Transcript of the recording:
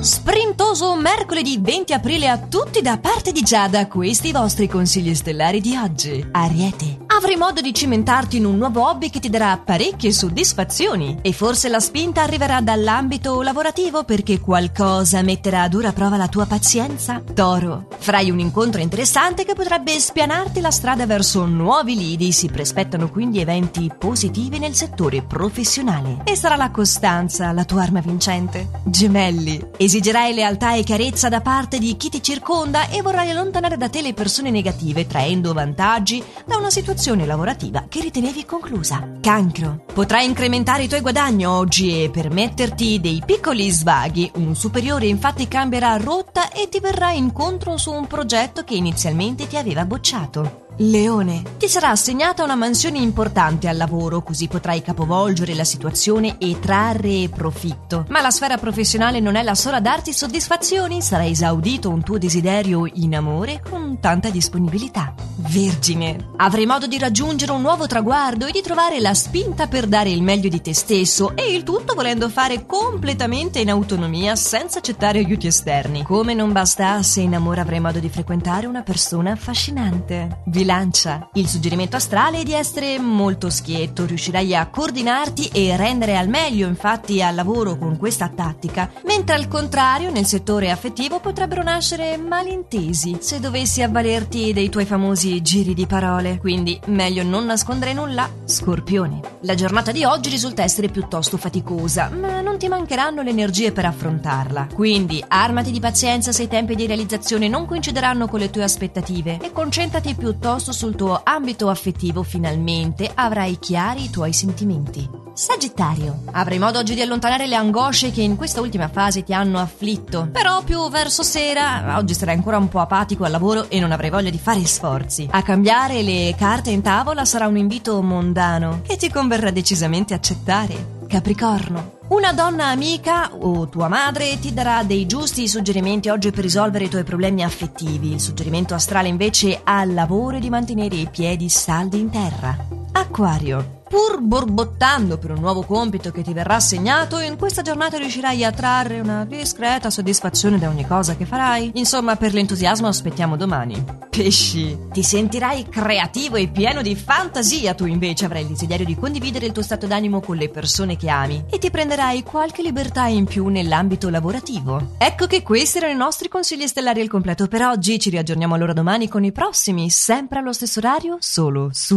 Sprintoso mercoledì 20 aprile a tutti da parte di Giada, questi i vostri consigli stellari di oggi. Ariete. Avrai modo di cimentarti in un nuovo hobby che ti darà parecchie soddisfazioni e forse la spinta arriverà dall'ambito lavorativo perché qualcosa metterà a dura prova la tua pazienza. Toro. Farai un incontro interessante che potrebbe spianarti la strada verso nuovi lidi, si prespettano quindi eventi positivi nel settore professionale e sarà la costanza la tua arma vincente. Gemelli. Esigerai lealtà e chiarezza da parte di chi ti circonda e vorrai allontanare da te le persone negative, traendo vantaggi da una situazione lavorativa che ritenevi conclusa. Cancro. Potrai incrementare i tuoi guadagni oggi e permetterti dei piccoli svaghi. Un superiore infatti cambierà rotta e ti verrà incontro su un progetto che inizialmente ti aveva bocciato. Leone, ti sarà assegnata una mansione importante al lavoro, così potrai capovolgere la situazione e trarre profitto. Ma la sfera professionale non è la sola a darti soddisfazioni, sarà esaudito un tuo desiderio in amore con tanta disponibilità. Vergine, avrai modo di raggiungere un nuovo traguardo e di trovare la spinta per dare il meglio di te stesso e il tutto volendo fare completamente in autonomia senza accettare aiuti esterni. Come non bastasse, in amore avrai modo di frequentare una persona affascinante. Bilancia. Il suggerimento astrale è di essere molto schietto, riuscirai a coordinarti e rendere al meglio infatti al lavoro con questa tattica, mentre al contrario nel settore affettivo potrebbero nascere malintesi se dovessi avvalerti dei tuoi famosi giri di parole, quindi meglio non nascondere nulla. Scorpione. La giornata di oggi risulta essere piuttosto faticosa, ma non ti mancheranno le energie per affrontarla. Quindi armati di pazienza se i tempi di realizzazione non coincideranno con le tue aspettative e concentrati piuttosto sul tuo ambito affettivo, finalmente avrai chiari i tuoi sentimenti. Sagittario. Avrai modo oggi di allontanare le angosce che in questa ultima fase ti hanno afflitto. Però più verso sera, oggi sarai ancora un po' apatico al lavoro e non avrai voglia di fare sforzi. A cambiare le carte in tavola sarà un invito mondano che ti converrà decisamente accettare. Capricorno. Una donna amica o tua madre ti darà dei giusti suggerimenti oggi per risolvere i tuoi problemi affettivi. Il suggerimento astrale invece al lavoro di mantenere i piedi saldi in terra. Acquario. Pur borbottando per un nuovo compito che ti verrà assegnato, in questa giornata riuscirai a trarre una discreta soddisfazione da ogni cosa che farai. Insomma, per l'entusiasmo aspettiamo domani. Pesci, ti sentirai creativo e pieno di fantasia, tu invece avrai il desiderio di condividere il tuo stato d'animo con le persone che ami e ti prenderai qualche libertà in più nell'ambito lavorativo. Ecco che questi erano i nostri consigli stellari al completo per oggi, ci riaggiorniamo allora domani con i prossimi, sempre allo stesso orario, solo su